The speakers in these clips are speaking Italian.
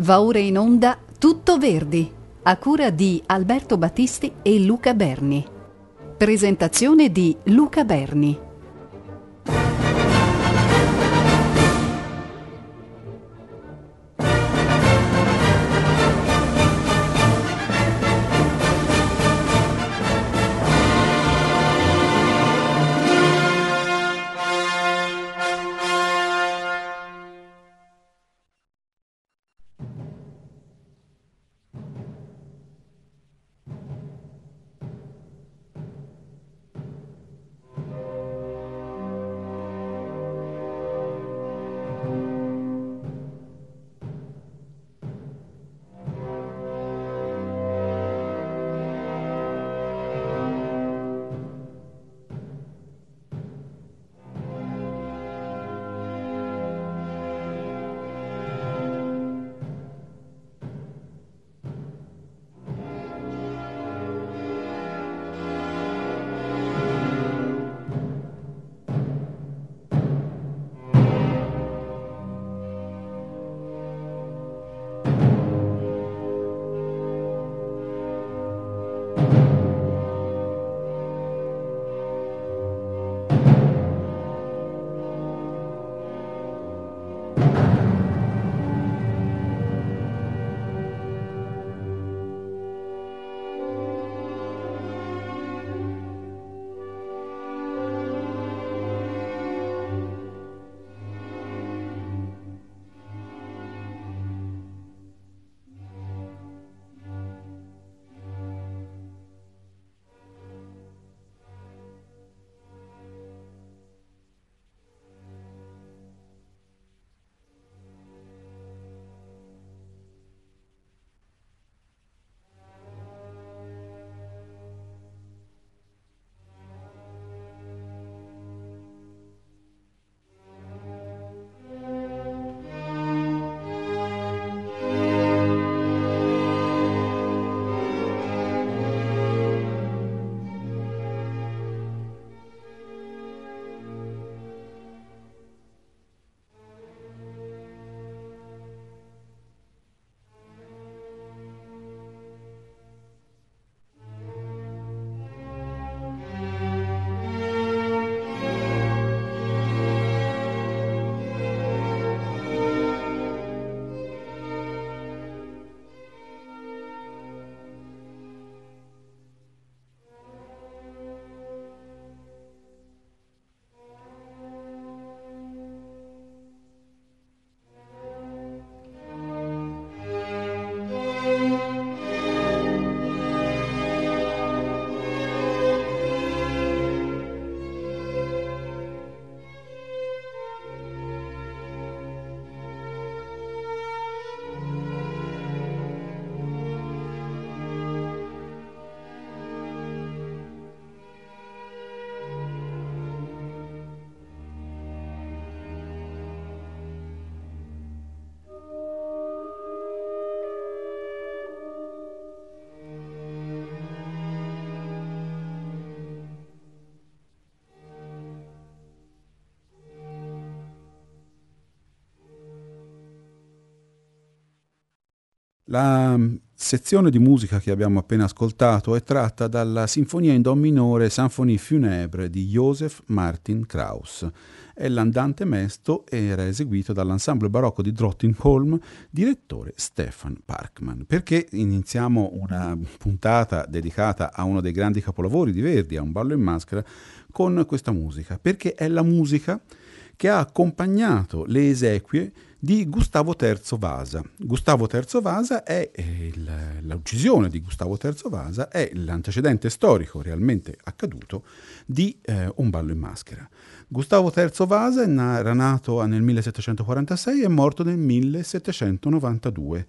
Va ora in onda Tutto Verdi, a cura di Alberto Battisti e Luca Berni. Presentazione di Luca Berni. La mm, sezione di musica che abbiamo appena ascoltato è tratta dalla Sinfonia in Do minore Symphonie funèbre di Joseph Martin Krauss. È l'andante mesto era eseguito dall'ensemble barocco di Drottingholm, direttore Stefan Parkman. Perché iniziamo una puntata dedicata a uno dei grandi capolavori di Verdi, a un ballo in maschera, con questa musica? Perché è la musica che ha accompagnato le esequie di Gustavo III Vasa. Gustavo III Vasa è il, l'uccisione di Gustavo III Vasa è l'antecedente storico realmente accaduto di eh, Un ballo in maschera. Gustavo III Vasa era nato nel 1746 e morto nel 1792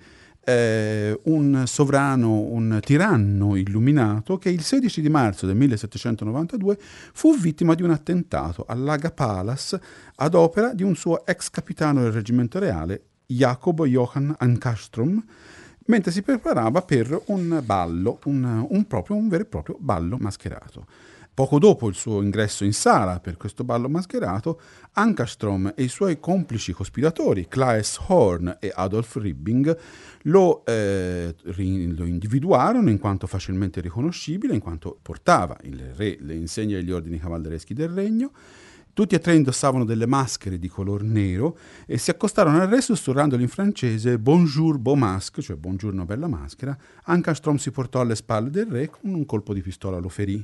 eh, un sovrano, un tiranno illuminato che il 16 di marzo del 1792 fu vittima di un attentato all'Aga Palace ad opera di un suo ex capitano del reggimento reale, Jacob Johann Ancastrom, mentre si preparava per un ballo, un, un, proprio, un vero e proprio ballo mascherato. Poco dopo il suo ingresso in sala per questo ballo mascherato, Ankarstrom e i suoi complici cospiratori, Claes Horn e Adolf Ribbing, lo, eh, lo, individuarono in quanto facilmente riconoscibile, in quanto portava il re le insegne degli ordini cavallereschi del regno. Tutti e tre indossavano delle maschere di color nero e si accostarono al re sussurrandogli in francese Bonjour beau masque, cioè buongiorno bella maschera. Ankarstrom si portò alle spalle del re con un colpo di pistola lo ferì.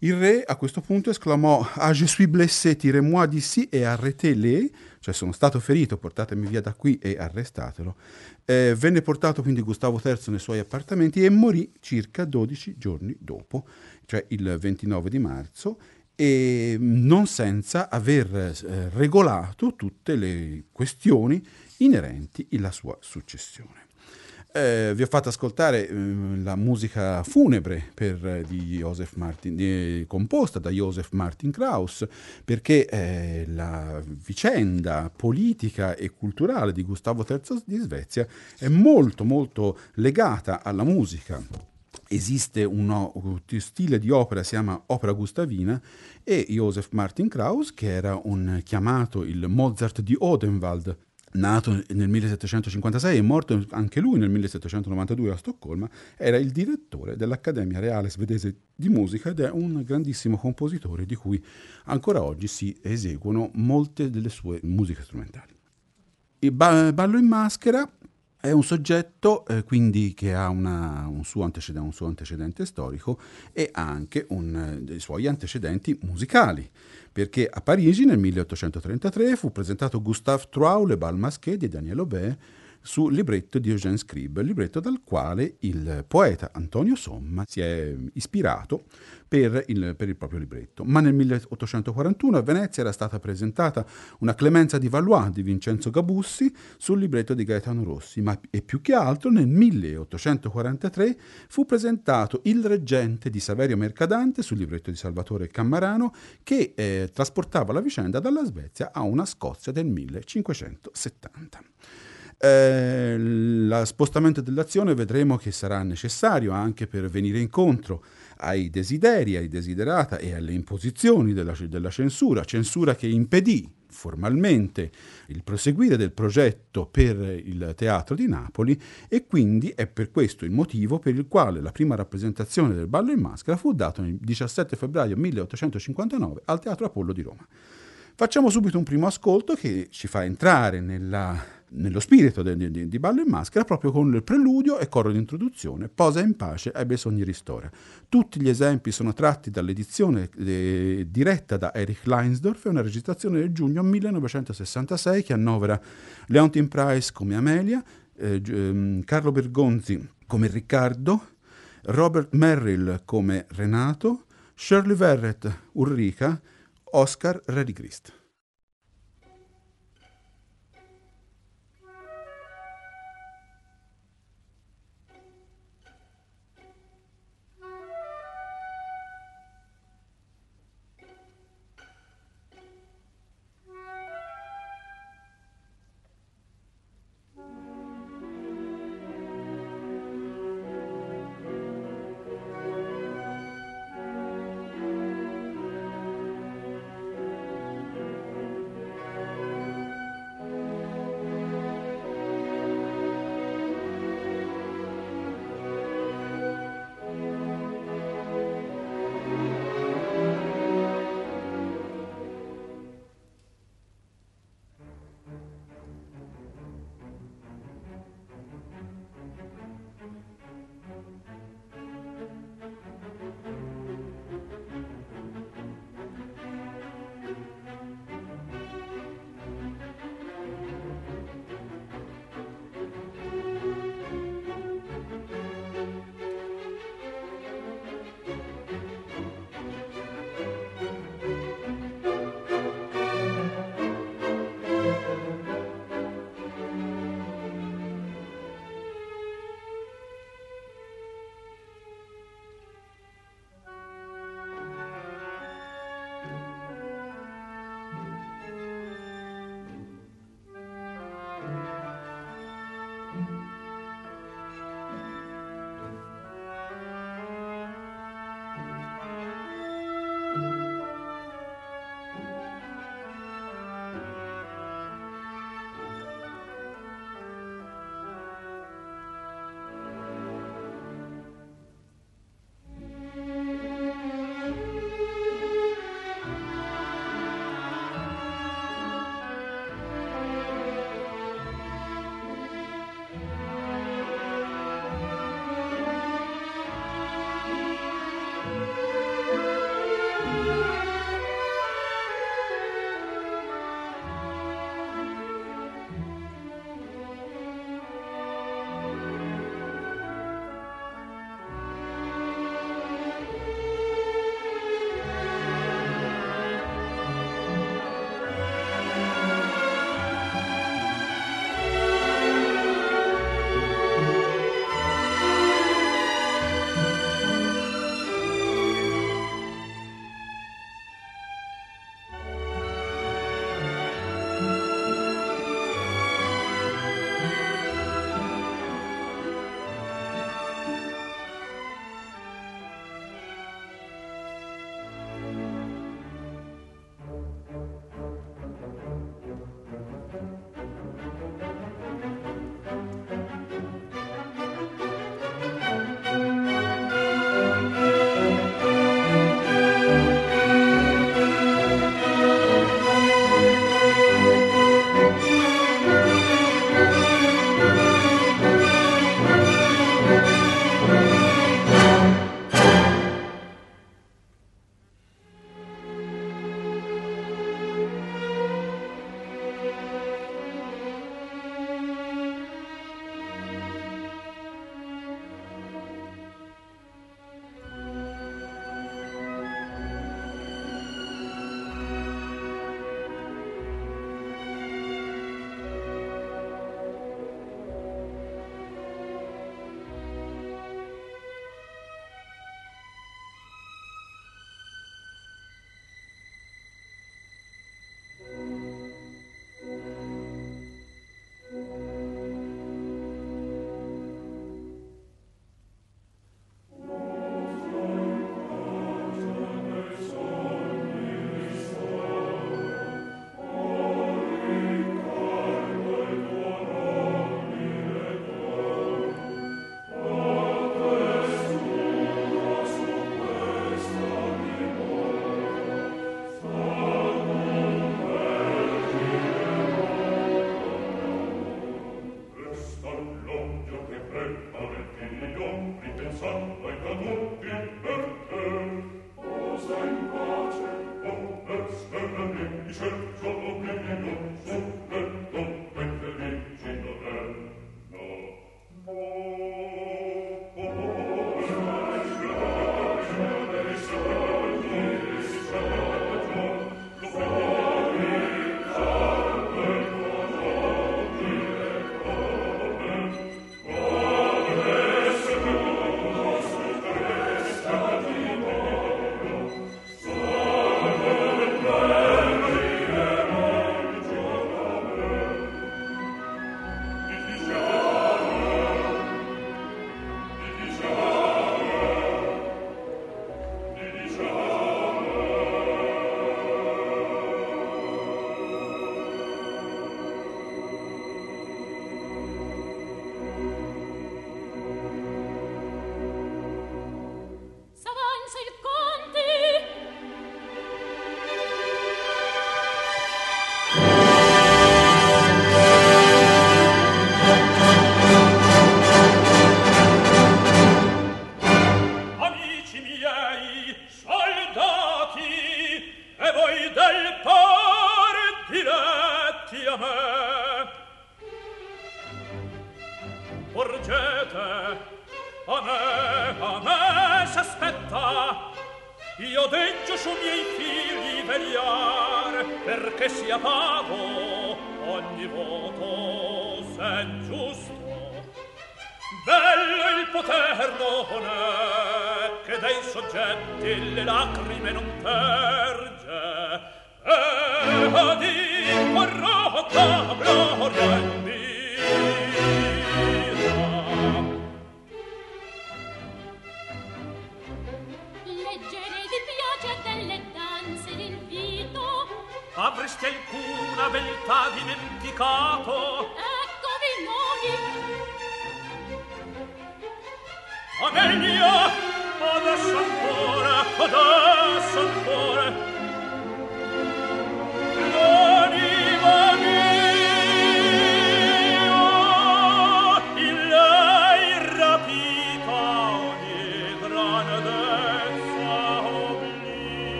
Il re a questo punto esclamò Ah, je suis blessé, tirez-moi d'ici et arrêtez-le, cioè sono stato ferito, portatemi via da qui e arrestatelo. Eh, venne portato quindi Gustavo III nei suoi appartamenti e morì circa 12 giorni dopo, cioè il 29 di marzo, e non senza aver eh, regolato tutte le questioni inerenti alla sua successione. Eh, vi ho fatto ascoltare eh, la musica funebre per, eh, di Martin, composta da Joseph Martin Krauss, perché eh, la vicenda politica e culturale di Gustavo III di Svezia è molto molto legata alla musica. Esiste uno stile di opera, si chiama opera gustavina, e Joseph Martin Krauss, che era un chiamato il Mozart di Odenwald nato nel 1756 e morto anche lui nel 1792 a Stoccolma, era il direttore dell'Accademia Reale Svedese di Musica ed è un grandissimo compositore di cui ancora oggi si eseguono molte delle sue musiche strumentali. Il ballo in maschera è un soggetto eh, quindi che ha una, un, suo un, suo antecedente storico e anche un, dei suoi antecedenti musicali perché a Parigi nel 1833 fu presentato Gustave Trois, Le Bal Masqué di Daniel Aubert, sul libretto di Eugène Scribe, libretto dal quale il poeta Antonio Somma si è ispirato per il, per il, proprio libretto. Ma nel 1841 a Venezia era stata presentata una Clemenza di Valois di Vincenzo Gabussi sul libretto di Gaetano Rossi, ma e più che altro nel 1843 fu presentato Il Reggente di Saverio Mercadante sul libretto di Salvatore Cammarano che eh, trasportava la vicenda dalla Svezia a una Scozia del 1570. Eh, lo spostamento dell'azione vedremo che sarà necessario anche per venire incontro ai desideri, ai desiderata e alle imposizioni della, della censura, censura che impedì formalmente il proseguire del progetto per il teatro di Napoli e quindi è per questo il motivo per il quale la prima rappresentazione del ballo in maschera fu data il 17 febbraio 1859 al Teatro Apollo di Roma. Facciamo subito un primo ascolto che ci fa entrare nella nello spirito di, di, di, Ballo in Maschera, proprio con il preludio e coro di introduzione, Posa in pace ai bisogni ristora. Tutti gli esempi sono tratti dall'edizione eh, diretta da Erich Leinsdorf, una registrazione del giugno 1966 che annovera Leontine Price come Amelia, eh, eh, Carlo Bergonzi come Riccardo, Robert Merrill come Renato, Shirley Verrett Ulrica, Oscar Re e adesso ancora adesso ancora.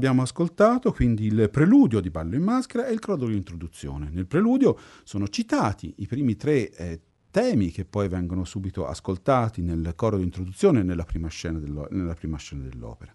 Abbiamo ascoltato quindi il preludio di Ballo in maschera e il crodo di introduzione. Nel preludio sono citati i primi tre eh, temi che poi vengono subito ascoltati nel coro di introduzione nella prima scena, nella prima scena dell'opera.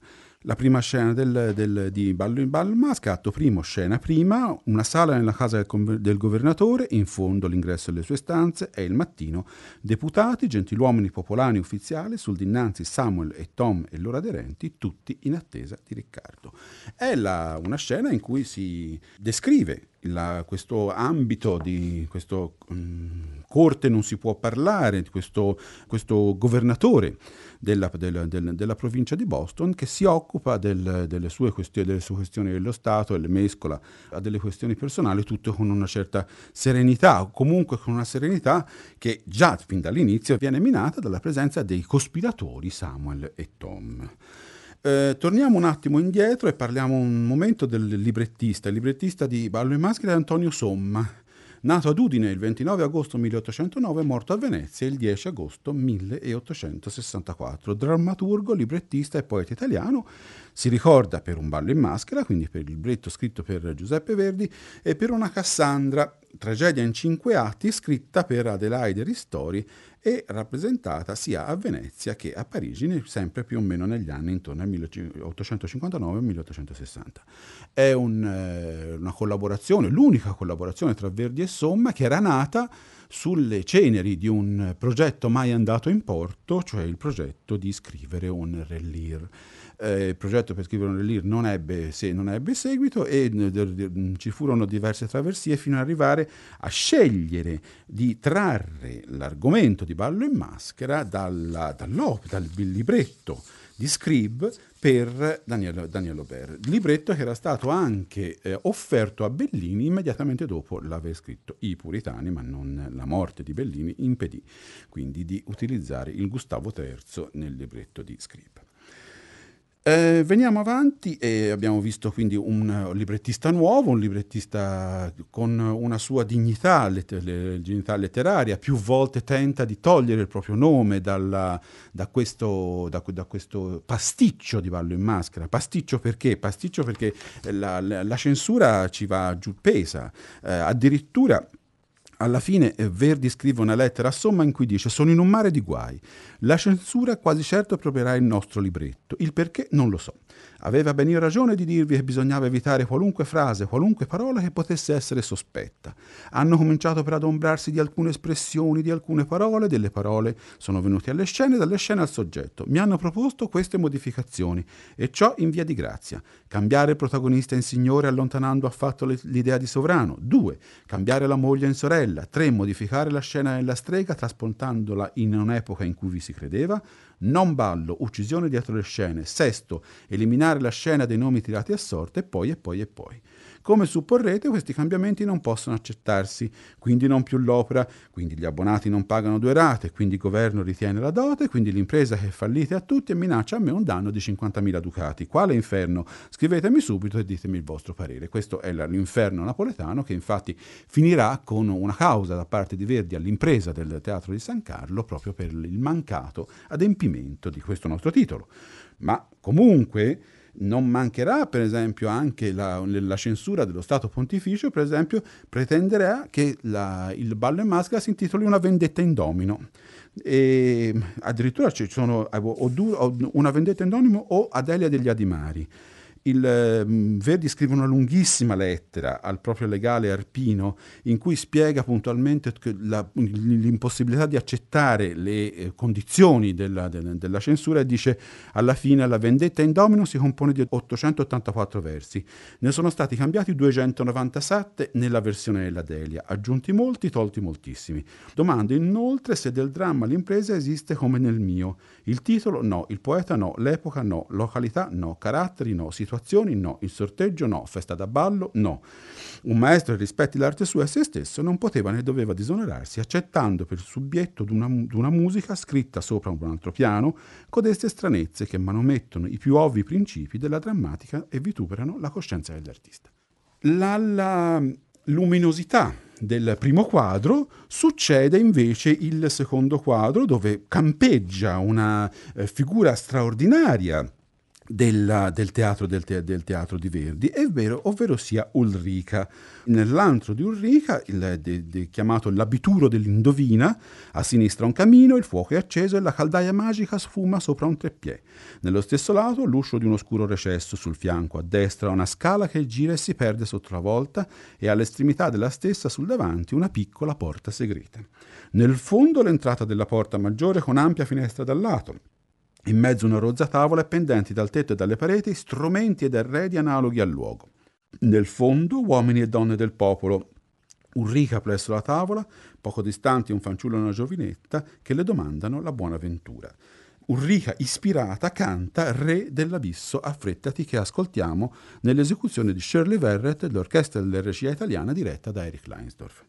La prima scena del, del, di Ballo in Ballo Masca, atto primo, scena prima, una sala nella casa del, del, governatore, in fondo l'ingresso delle sue stanze, è il mattino, deputati, gentiluomini popolani ufficiali, sul dinanzi Samuel e Tom e loro aderenti, tutti in attesa di Riccardo. È la, una scena in cui si descrive la, questo ambito di questo um, corte non si può parlare, di questo, questo governatore della, della, della, della, provincia di Boston che si occupa del, delle, sue questioni, delle sue questioni dello Stato e le mescola a delle questioni personali, tutto con una certa serenità, o comunque con una serenità che già fin dall'inizio viene minata dalla presenza dei cospiratori Samuel e Tom. Eh, torniamo un attimo indietro e parliamo un momento del librettista. Il librettista di Ballo in Maschera è Antonio Somma, nato ad Udine il 29 agosto 1809 morto a Venezia il 10 agosto 1864. Drammaturgo, librettista e poeta italiano, si ricorda per un ballo in maschera, quindi per il libretto scritto per Giuseppe Verdi, e per una Cassandra tragedia in cinque atti scritta per Adelaide Ristori e rappresentata sia a Venezia che a Parigi, sempre più o meno negli anni intorno al 1859 1860. È un, eh, una collaborazione, l'unica collaborazione tra Verdi e Somma che era nata sulle ceneri di un progetto mai andato in porto, cioè il progetto di scrivere un Relire. Eh, il progetto per scrivere un Relire non ebbe, se, non ebbe seguito e ci furono diverse traversie fino ad arrivare a scegliere di trarre l'argomento di Ballo in Maschera dalla, dal libretto di Scrib per Daniel, Daniel Aubert, libretto che era stato anche eh, offerto a Bellini immediatamente dopo l'aver scritto I Puritani, ma non la morte di Bellini impedì quindi di utilizzare il Gustavo III nel libretto di Scrib. Eh, veniamo avanti e abbiamo visto quindi un librettista nuovo, un librettista con una sua dignità, let- dignità letteraria, più volte tenta di togliere il proprio nome dalla, da, questo, da, da, questo, pasticcio di Ballo in Maschera. Pasticcio perché? Pasticcio perché la, la, la censura ci va giù pesa, eh, addirittura alla fine eh, Verdi scrive una lettera a Somma in cui dice sono in un mare di guai, la censura quasi certo approprierà il nostro libretto, il perché non lo so. Aveva ben ragione di dirvi che bisognava evitare qualunque frase, qualunque parola che potesse essere sospetta. Hanno cominciato per adombrarsi di alcune espressioni, di alcune parole, delle parole sono venute alle scene, dalle scene al soggetto. Mi hanno proposto queste modificazioni, e ciò in via di grazia. Cambiare protagonista in signore allontanando affatto l'idea di sovrano. 2. Cambiare la moglie in sorella. 3. Modificare la scena della strega trasportandola in un'epoca in cui vi si credeva non ballo, uccisione dietro le scene, sesto, eliminare la scena dei nomi tirati a sorte, e poi e poi e poi. Come supporrete, questi cambiamenti non possono accettarsi, quindi non più l'opera, quindi gli abbonati non pagano due rate, quindi il governo ritiene la dote, quindi l'impresa che fallite a tutti e minaccia a me un danno di 50.000 ducati. Quale inferno? Scrivetemi subito e ditemi il vostro parere. Questo è l'inferno napoletano che infatti finirà con una causa da parte di Verdi all'impresa del Teatro di San Carlo proprio per il mancato adempimento di questo nostro titolo. Ma comunque non mancherà, per esempio, anche la, la, censura dello Stato Pontificio, per esempio, pretenderà che la, il ballo in maschera si intitoli Una vendetta in domino. E addirittura ci sono o, o, una vendetta in domino o Adelia degli Adimari il um, Verdi scrive una lunghissima lettera al proprio legale Arpino in cui spiega puntualmente la, l'impossibilità di accettare le eh, condizioni della, de, della, censura e dice alla fine la vendetta in domino si compone di 884 versi. Ne sono stati cambiati 297 nella versione della Delia, aggiunti molti, tolti moltissimi. Domando inoltre se del dramma l'impresa esiste come nel mio. Il titolo no, il poeta no, l'epoca no, località no, caratteri no, situazioni situazioni? No. Il sorteggio? No. Festa da ballo? No. Un maestro che rispetti l'arte sua e se stesso non poteva né doveva disonorarsi accettando per subietto d'una, d'una musica scritta sopra un altro piano codeste stranezze che manomettono i più ovvi principi della drammatica e vituperano la coscienza dell'artista. La, la luminosità del primo quadro succede invece il secondo quadro dove campeggia una eh, figura straordinaria della, del, teatro, del, te, del, teatro, di Verdi, è vero, ovvero sia Ulrica. Nell'antro di Ulrica, il, de, de, chiamato l'abituro dell'indovina, a sinistra un camino, il fuoco è acceso e la caldaia magica sfuma sopra un treppiè. Nello stesso lato l'uscio di un oscuro recesso sul fianco, a destra una scala che gira e si perde sotto la volta e all'estremità della stessa sul davanti una piccola porta segreta. Nel fondo l'entrata della porta maggiore con ampia finestra dal lato, in mezzo una rozza tavola e pendenti dal tetto e dalle pareti strumenti ed arredi analoghi al luogo. Nel fondo uomini e donne del popolo, Ulrica presso la tavola, poco distanti un fanciullo e una giovinetta che le domandano la buona ventura. Ulrica, ispirata, canta Re dell'Abisso, affrettati che ascoltiamo nell'esecuzione di Shirley Verrett dell'Orchestra della Regia Italiana diretta da Eric Leinsdorf.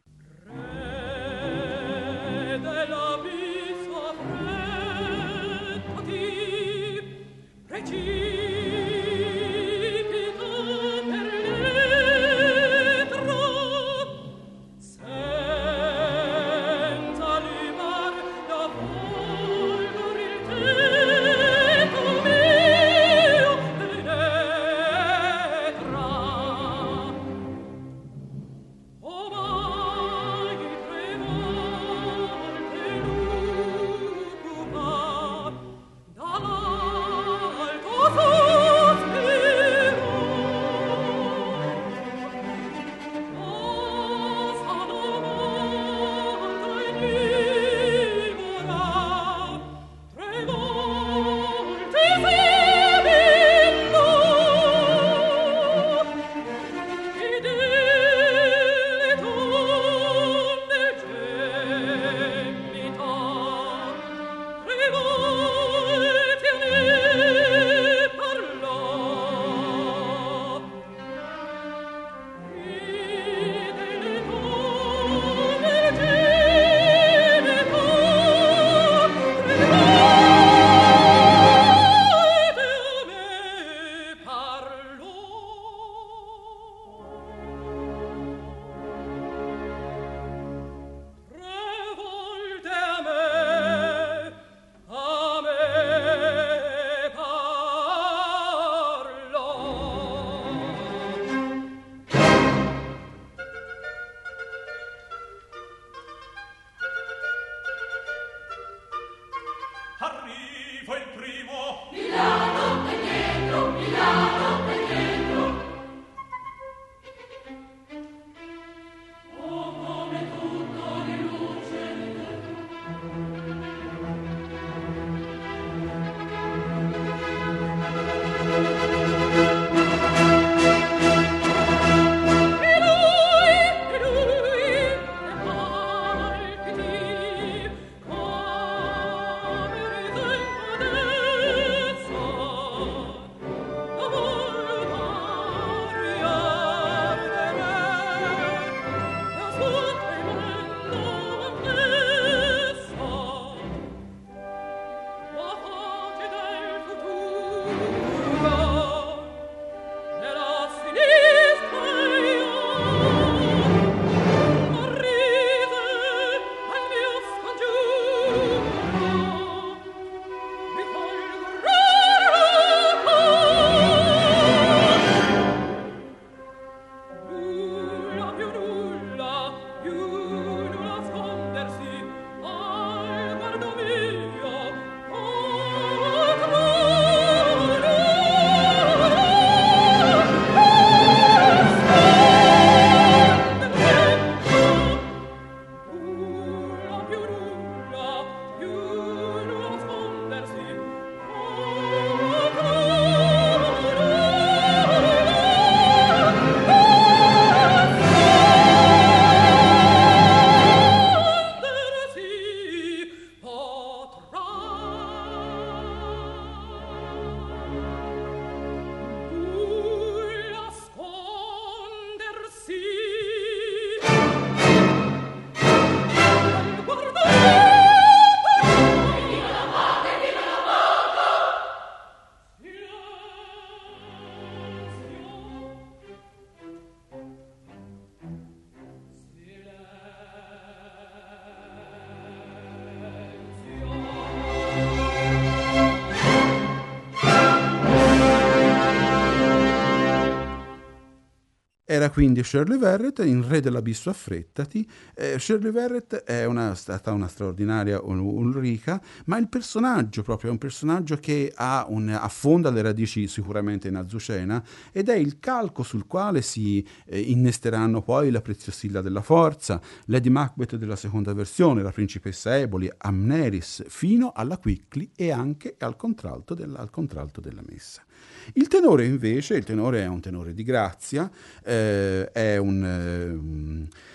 Era quindi Shirley Verrett in Re dell'Abisso Affrettati. Eh, Shirley Verrett è una, stata una straordinaria Ulrica, ma il personaggio proprio è un personaggio che un, affonda le radici sicuramente in Azucena ed è il calco sul quale si eh, innesteranno poi la Preziosilla della Forza, Lady Macbeth della seconda versione, la Principessa Eboli, Amneris, fino alla Quickly e anche al contralto della, al contralto della Messa. Il tenore invece, il tenore è un tenore di grazia, eh, è un... Eh,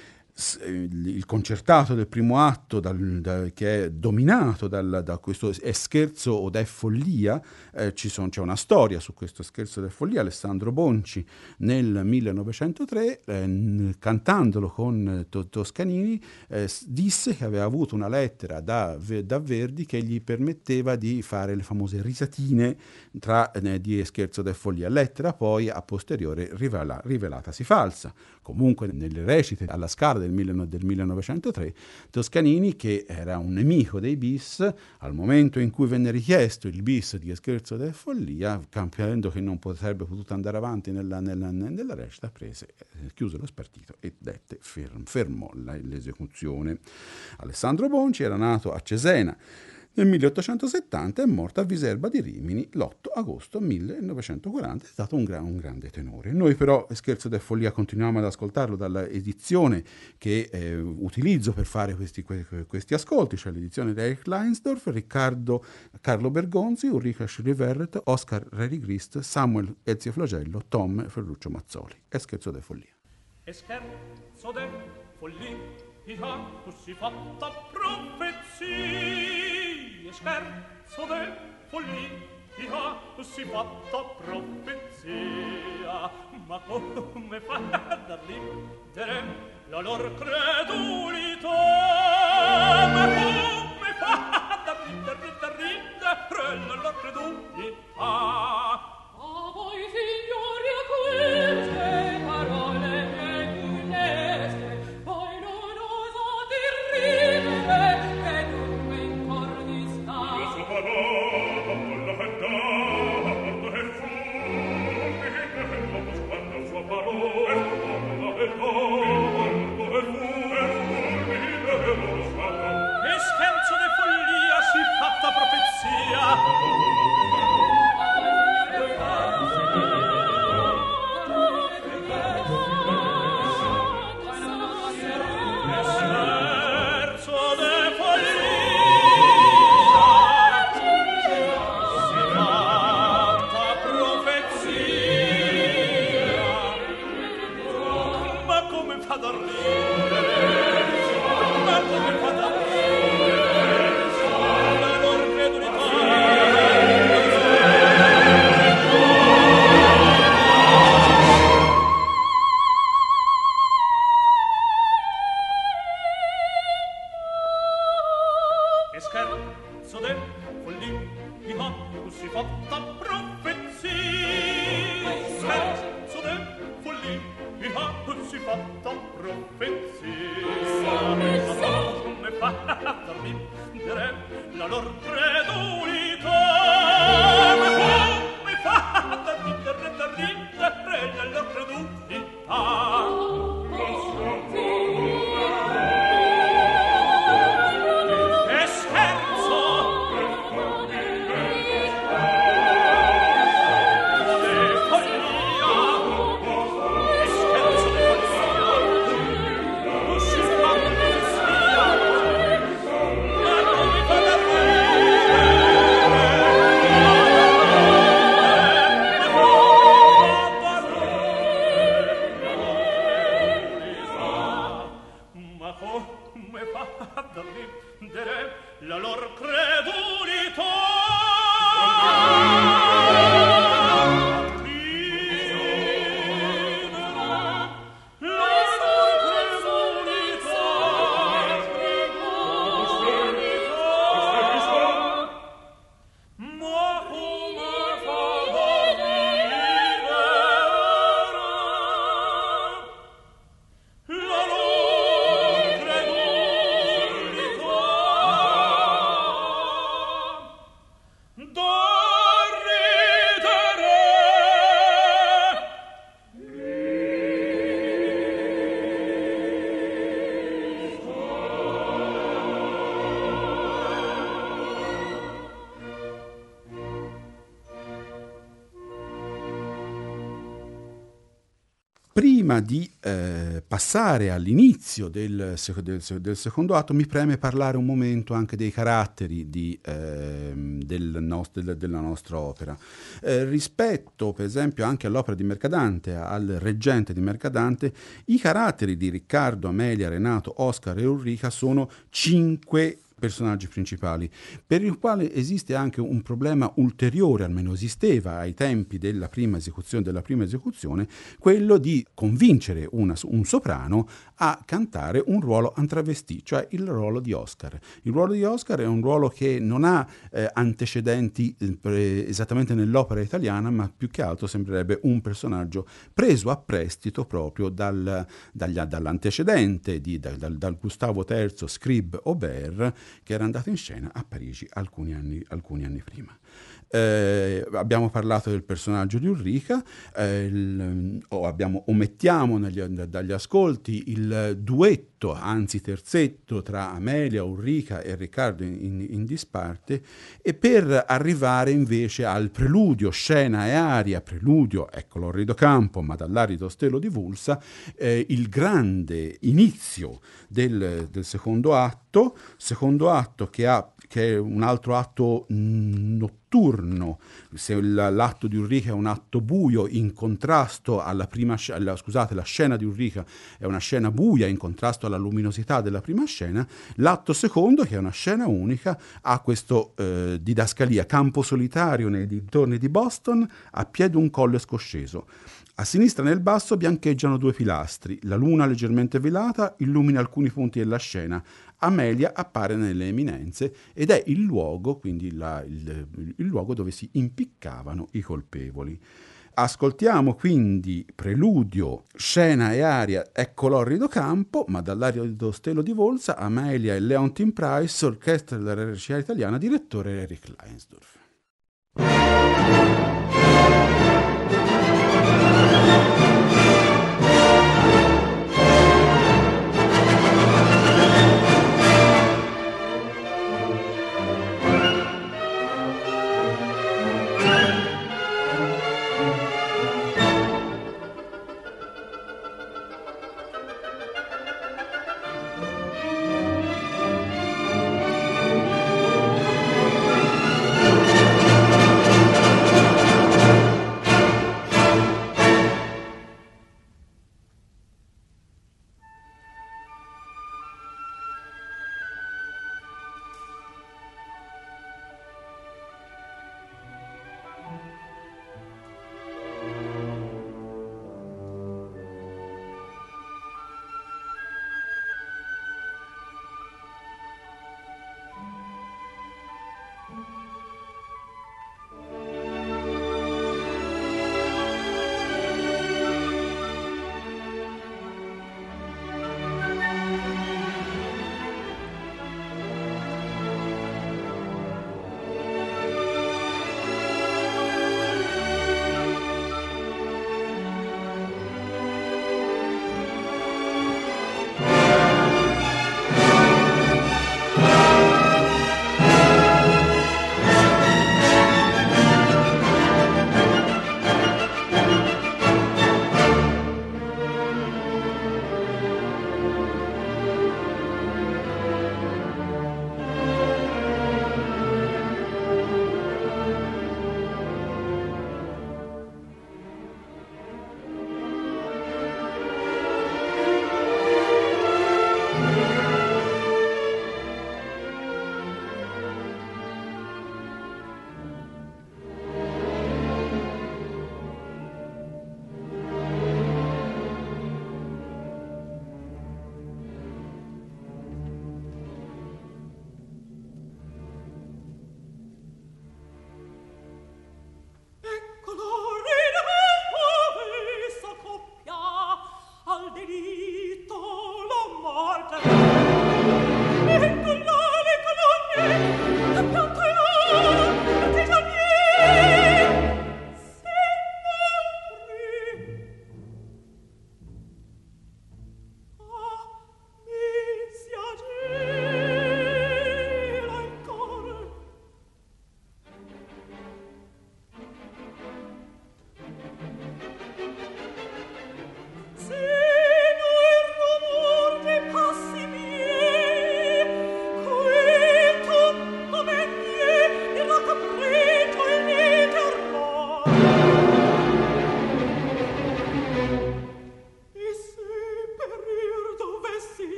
il concertato del primo atto dal, da, che è dominato dal, da questo è scherzo o è follia eh, son, c'è una storia su questo scherzo del follia. Alessandro Bonci nel 1903 eh, cantandolo con to, Toscanini eh, disse che aveva avuto una lettera da, da, Verdi che gli permetteva di fare le famose risatine tra, eh, di scherzo del follia. Lettera poi a posteriore rivela, rivelatasi falsa comunque nelle recite alla Scala del, del 1903, Toscanini, che era un nemico dei bis, al momento in cui venne richiesto il bis di Scherzo della Follia, capendo che non potrebbe potuto andare avanti nella, nella, nella recita, prese, eh, chiuse lo spartito e dette, ferm, fermò l'esecuzione. Alessandro Bonci era nato a Cesena, nel 1870 è morto a Viserba di Rimini l'8 agosto 1940, è stato un, gran, un grande tenore. Noi però, scherzo del follia, continuiamo ad ascoltarlo dalla edizione che eh, utilizzo per fare questi, questi, ascolti, cioè l'edizione di Eric Leinsdorf, Riccardo Carlo Bergonzi, Ulrica Schrivert, Oscar Rerigrist, Samuel Ezio Flagello, Tom Ferruccio Mazzoli. È scherzo del follia. E scherzo del follia, di si fatta profezie scherzo de follia. Si fatta profezia. Ma come fa da ridere la lor credulità? Ma come fa da ridere da ridere la lor credulità? A voi signori a cui Prima di eh, passare all'inizio del, del, del, secondo atto mi preme parlare un momento anche dei caratteri di, eh, del nost- della nostra opera. Eh, rispetto per esempio anche all'opera di Mercadante, al reggente di Mercadante, i caratteri di Riccardo, Amelia, Renato, Oscar e Ulrica sono cinque personaggi principali, per il quale esiste anche un problema ulteriore, almeno esisteva ai tempi della prima esecuzione, della prima esecuzione quello di convincere una, un soprano a cantare un ruolo antravestì, cioè il ruolo di Oscar. Il ruolo di Oscar è un ruolo che non ha eh, antecedenti eh, esattamente nell'opera italiana, ma più che altro sembrerebbe un personaggio preso a prestito proprio dal, dagli, dall'antecedente di, dal, dal, Gustavo III Scribe Aubert, che era andato in scena a Parigi alcuni anni, alcuni anni prima. Eh, abbiamo parlato del personaggio di Ulrica, eh, il, o abbiamo, omettiamo negli, dagli ascolti il duetto, anzi terzetto, tra Amelia, Ulrica e Riccardo in, in, in, disparte, e per arrivare invece al preludio, scena e aria, preludio, ecco l'orrido campo, ma dall'arido stelo di Vulsa, eh, il grande inizio del, del secondo atto, secondo atto che, ha, che è un altro atto notturno, notturno, se l'atto di Ulrica è un atto buio in contrasto alla prima scena, scusate, la scena di Ulrica è una scena buia in contrasto alla luminosità della prima scena, l'atto secondo, che è una scena unica, ha questo eh, didascalia, campo solitario nei dintorni di Boston, a piede un colle scosceso. A sinistra nel basso biancheggiano due pilastri, la luna leggermente velata illumina alcuni punti della scena, Amelia appare nelle eminenze ed è il luogo, quindi la, il, il luogo dove si impiccavano i colpevoli. Ascoltiamo quindi preludio, scena e aria, ecco l'orrido campo, ma dall'aria di stelo di Volsa, Amelia e Leontin Price, orchestra della RCA italiana, direttore Eric Leinsdorf. thank you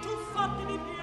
tu fatemi più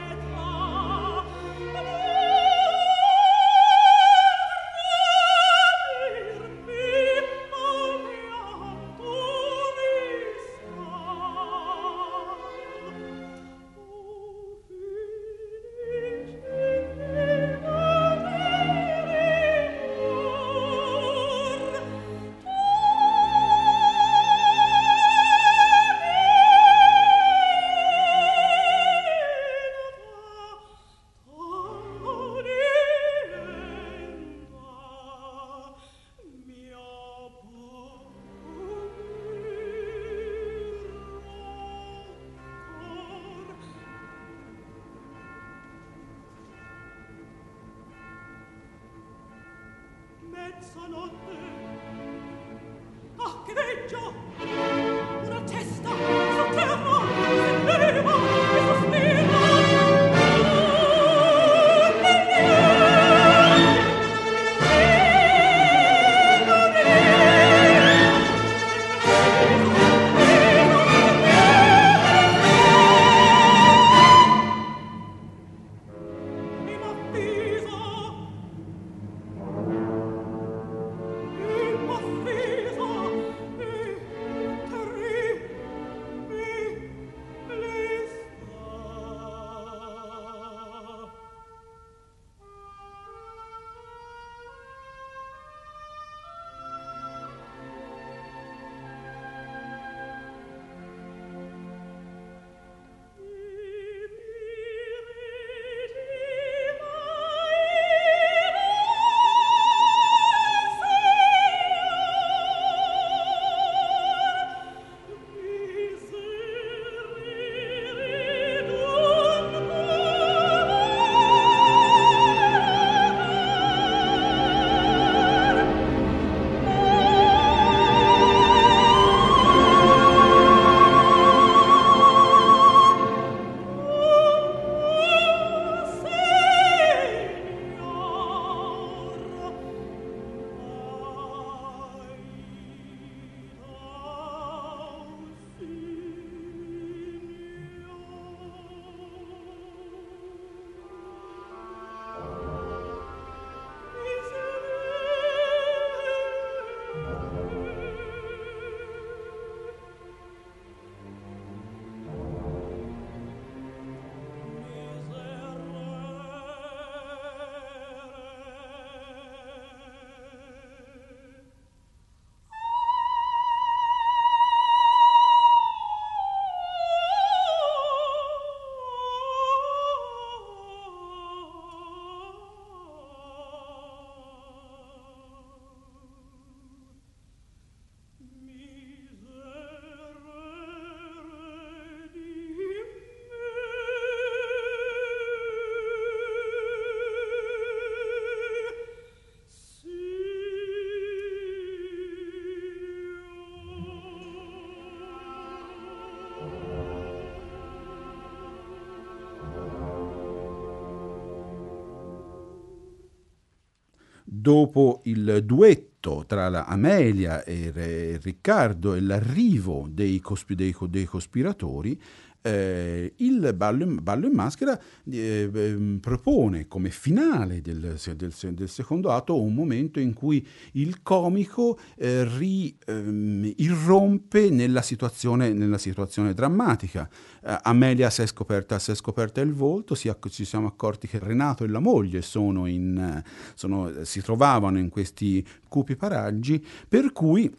dopo il duetto tra la Amelia e Riccardo e l'arrivo dei, cospi- dei, dei cospiratori, eh, il ballo, ballo, in maschera eh, ehm, propone come finale del, del, del, secondo atto un momento in cui il comico eh, ri, ehm, irrompe nella situazione, nella situazione drammatica. Eh, Amelia si è, scoperta, si è, scoperta, il volto, si, ci siamo accorti che Renato e la moglie sono in, sono, si trovavano in questi cupi paraggi, per cui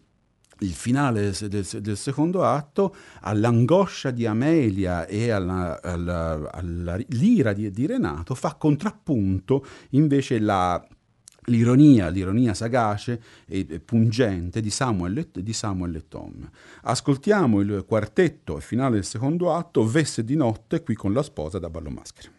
il finale del, del, secondo atto, all'angoscia di Amelia e alla, alla, alla l'ira di, di, Renato, fa contrappunto invece la, l'ironia, l'ironia sagace e pungente di Samuel, di Samuel e Tom. Ascoltiamo il quartetto e finale del secondo atto, Vesse di notte, qui con la sposa da ballo maschera.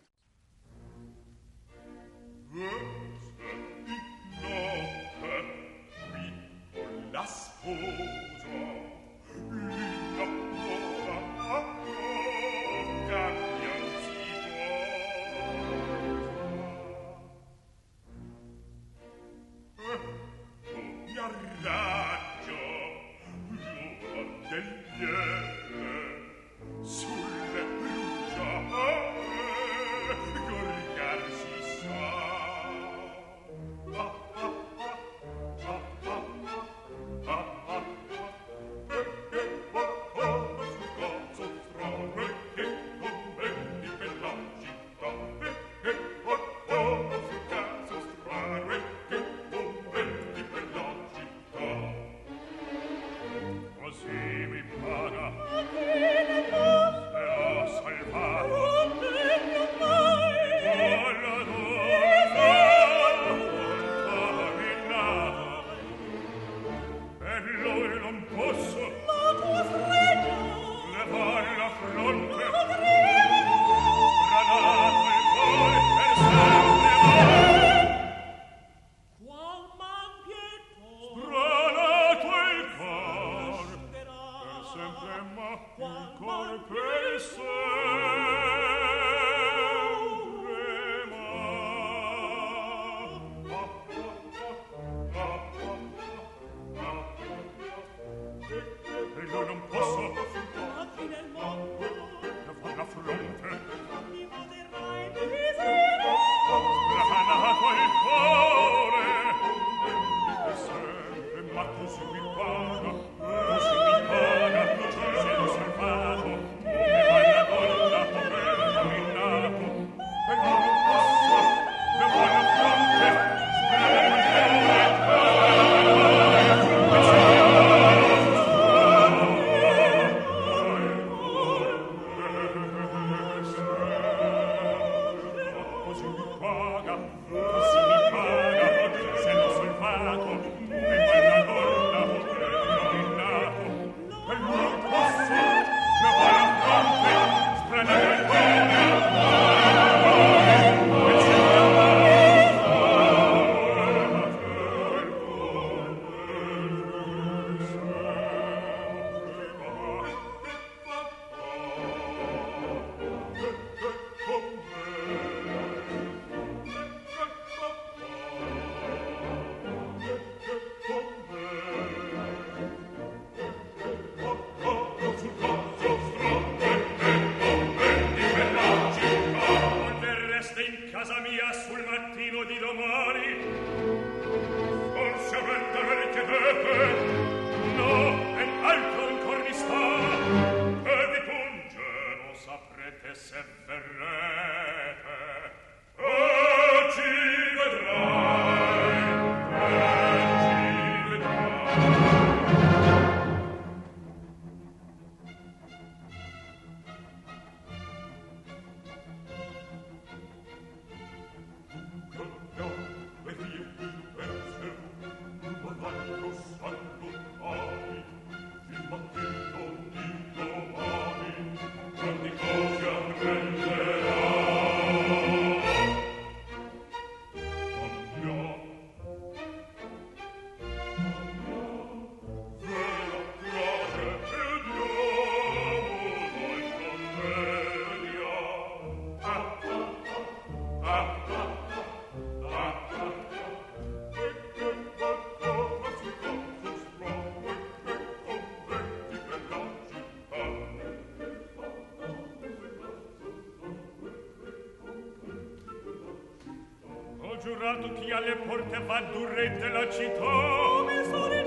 giurato chi alle porte va durrete la città. Come sole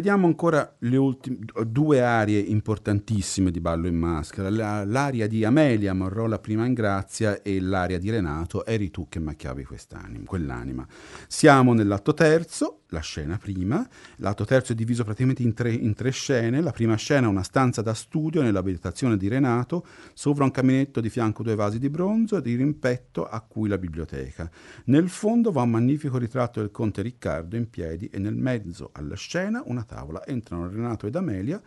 Vediamo ancora le ultime due arie importantissime di Ballo in Maschera, la, l'aria di Amelia Morrò la prima in grazia e l'aria di Renato Eri tu che macchiavi quell'anima. Siamo nell'atto terzo, la scena prima, l'atto terzo è diviso praticamente in tre, in tre scene, la prima scena è una stanza da studio nell'abitazione di Renato, sopra un caminetto di fianco due vasi di bronzo e di rimpetto a cui la biblioteca. Nel fondo va un magnifico ritratto del conte Riccardo in piedi e nel mezzo alla scena una tavola. Entrano Renato ed Amelia.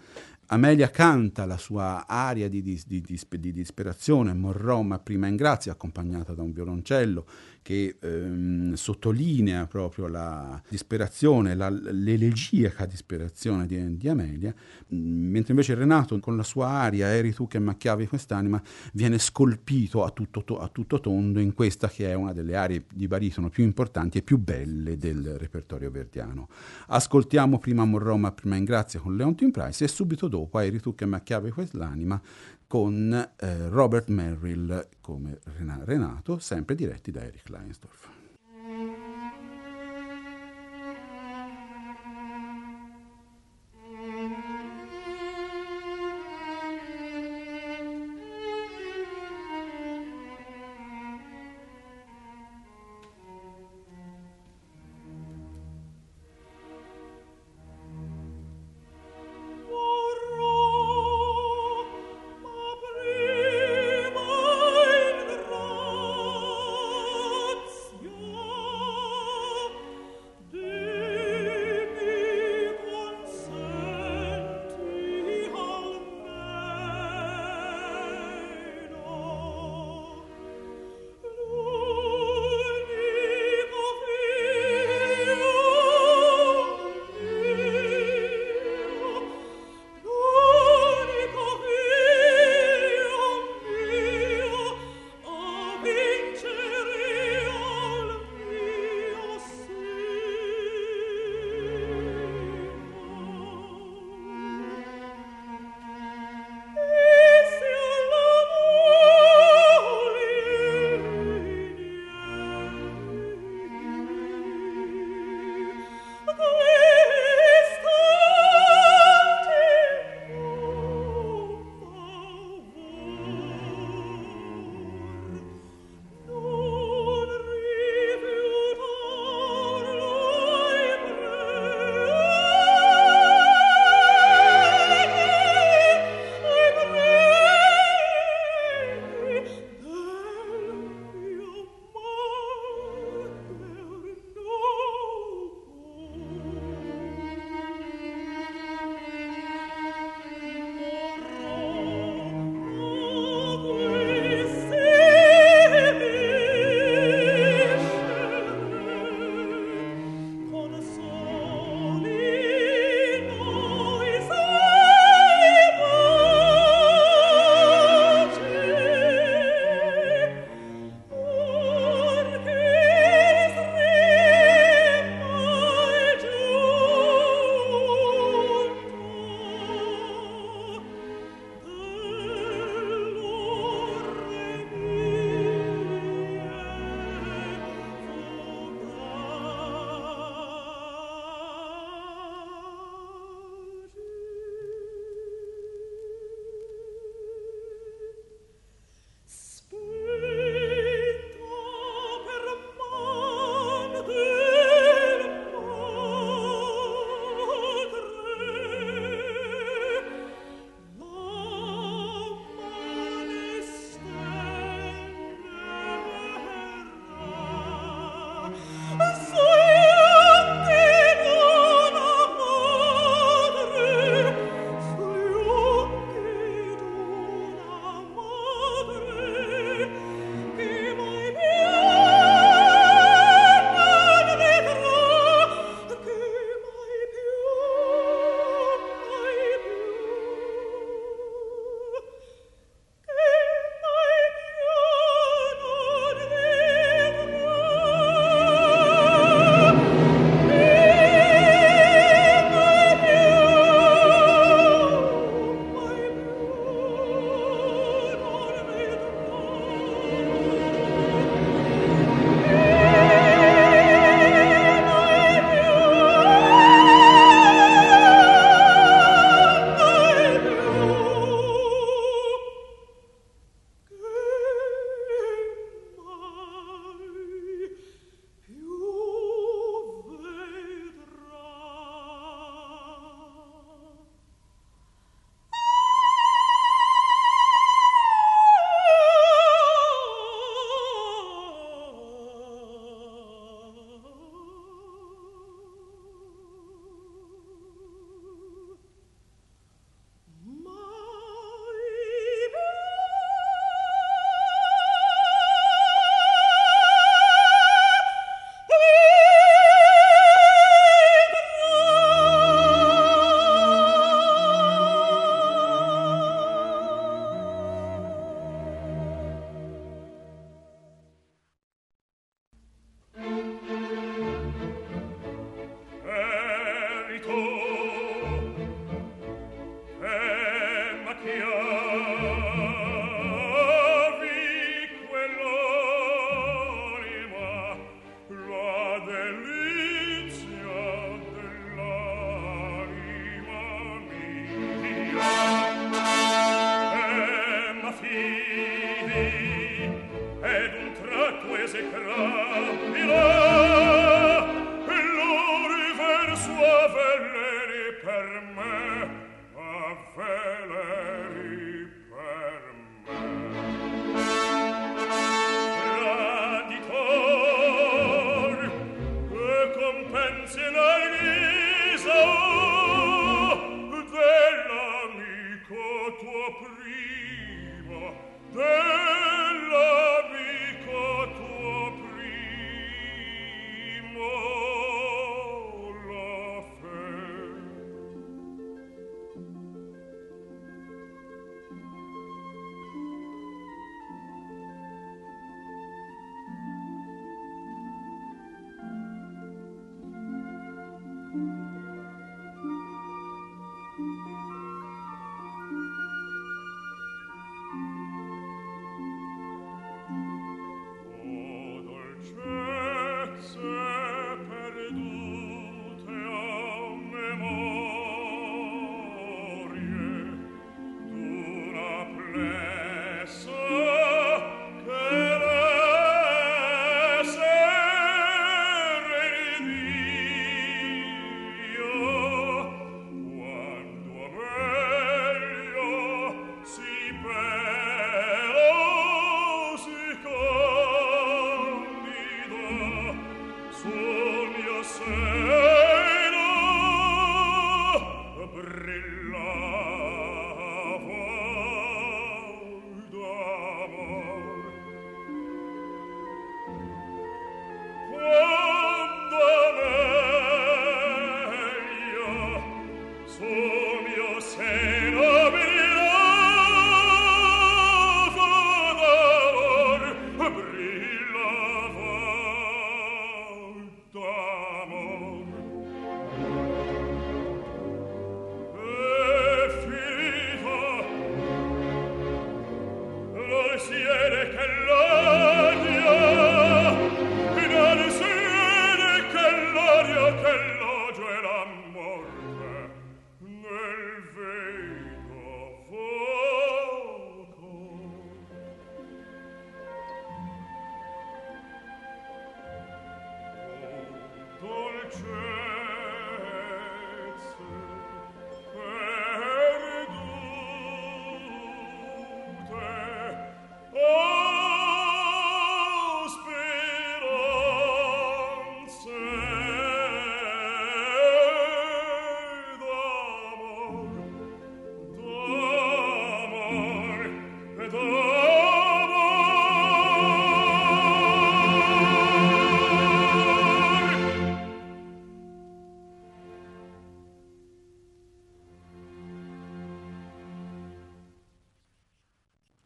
Amelia canta la sua aria di, di, di, di disperazione, morrò ma prima in grazia, accompagnata da un violoncello che ehm, sottolinea proprio la disperazione, la, l'elegiaca disperazione di, di Amelia, mentre invece Renato con la sua aria Eri tu che macchiavi quest'anima viene scolpito a tutto, to- a tutto tondo in questa che è una delle arie di baritono più importanti e più belle del repertorio verdiano. Ascoltiamo prima Morrò ma prima in grazia con Leontine Price e subito dopo Eri tu che macchiavi quest'anima con eh, Robert Merrill come Renato, sempre diretti da Eric Leinsdorf.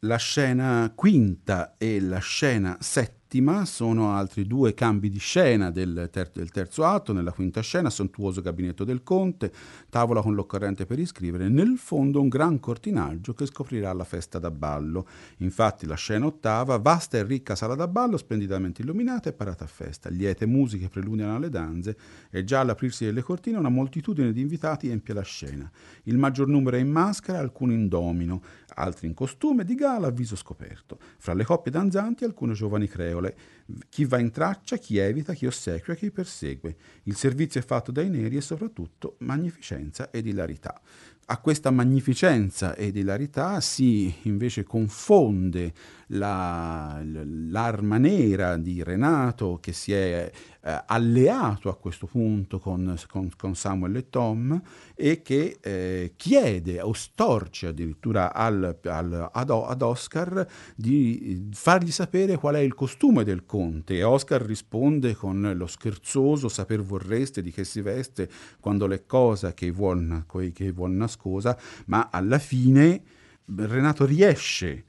La scena quinta e la scena settima sono altri due cambi di scena del, ter- del, terzo atto, nella quinta scena, sontuoso gabinetto del conte, tavola con l'occorrente per iscrivere, nel fondo un gran cortinaggio che scoprirà la festa da ballo. Infatti la scena ottava, vasta e ricca sala da ballo, splendidamente illuminata e parata a festa, liete musiche preludiano alle danze e già all'aprirsi delle cortine una moltitudine di invitati empie la scena. Il maggior numero è in maschera, alcuni in domino, altri in costume di gala a viso scoperto. Fra le coppie danzanti alcune giovani creole. Chi va in traccia, chi evita, chi ossequia, chi persegue. Il servizio è fatto dai neri e soprattutto magnificenza ed ilarità. A questa magnificenza ed ilarità si invece confonde la, l'arma nera di Renato che si è eh, alleato a questo punto con, con, con, Samuel e Tom e che eh, chiede o storce addirittura al, al, ad, ad, Oscar di fargli sapere qual è il costume del conte. E Oscar risponde con lo scherzoso saper vorreste di che si veste quando le cose che vuol, che vuol nascosa ma alla fine Renato riesce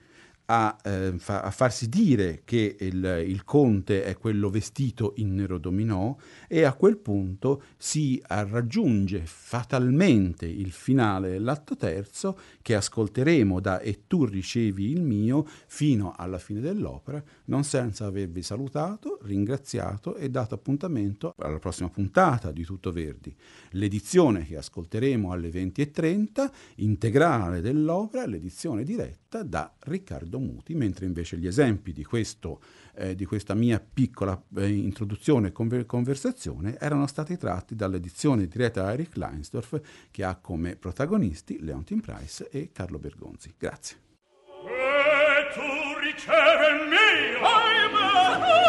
a, eh, fa, a, farsi dire che il, il, conte è quello vestito in nero dominò e a quel punto si raggiunge fatalmente il finale dell'atto terzo che ascolteremo da E tu ricevi il mio fino alla fine dell'opera, non senza avervi salutato, ringraziato e dato appuntamento alla prossima puntata di Tutto Verdi. L'edizione che ascolteremo alle 20.30, integrale dell'opera, l'edizione diretta da Riccardo rimanendo muti, mentre invece gli esempi di, questo, eh, di questa mia piccola eh, introduzione e conver- conversazione erano stati tratti dall'edizione diretta da Eric Leinsdorf che ha come protagonisti Leontin Price e Carlo Bergonzi. Grazie. E tu riceve il mio, ahimè!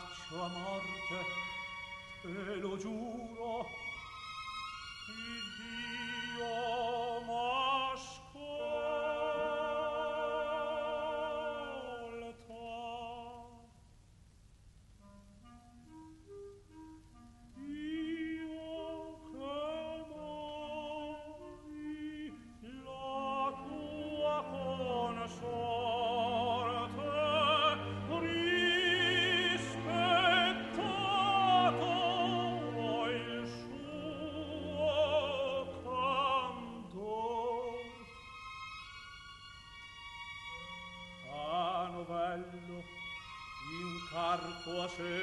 In braccio a morte, te lo giuro. Carto acceso,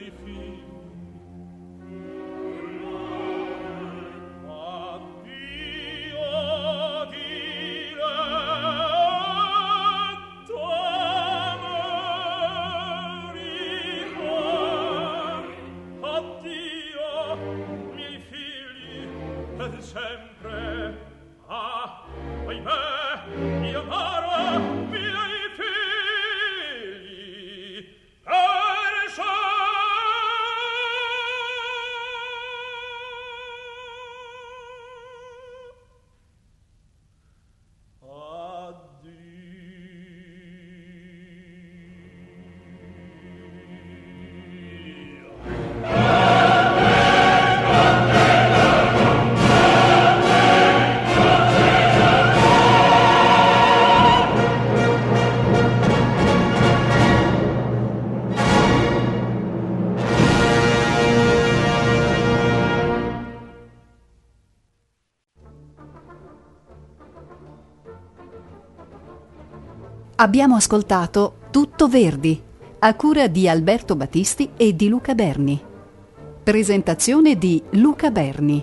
life Abbiamo ascoltato Tutto Verdi, a cura di Alberto Battisti e di Luca Berni. Presentazione di Luca Berni.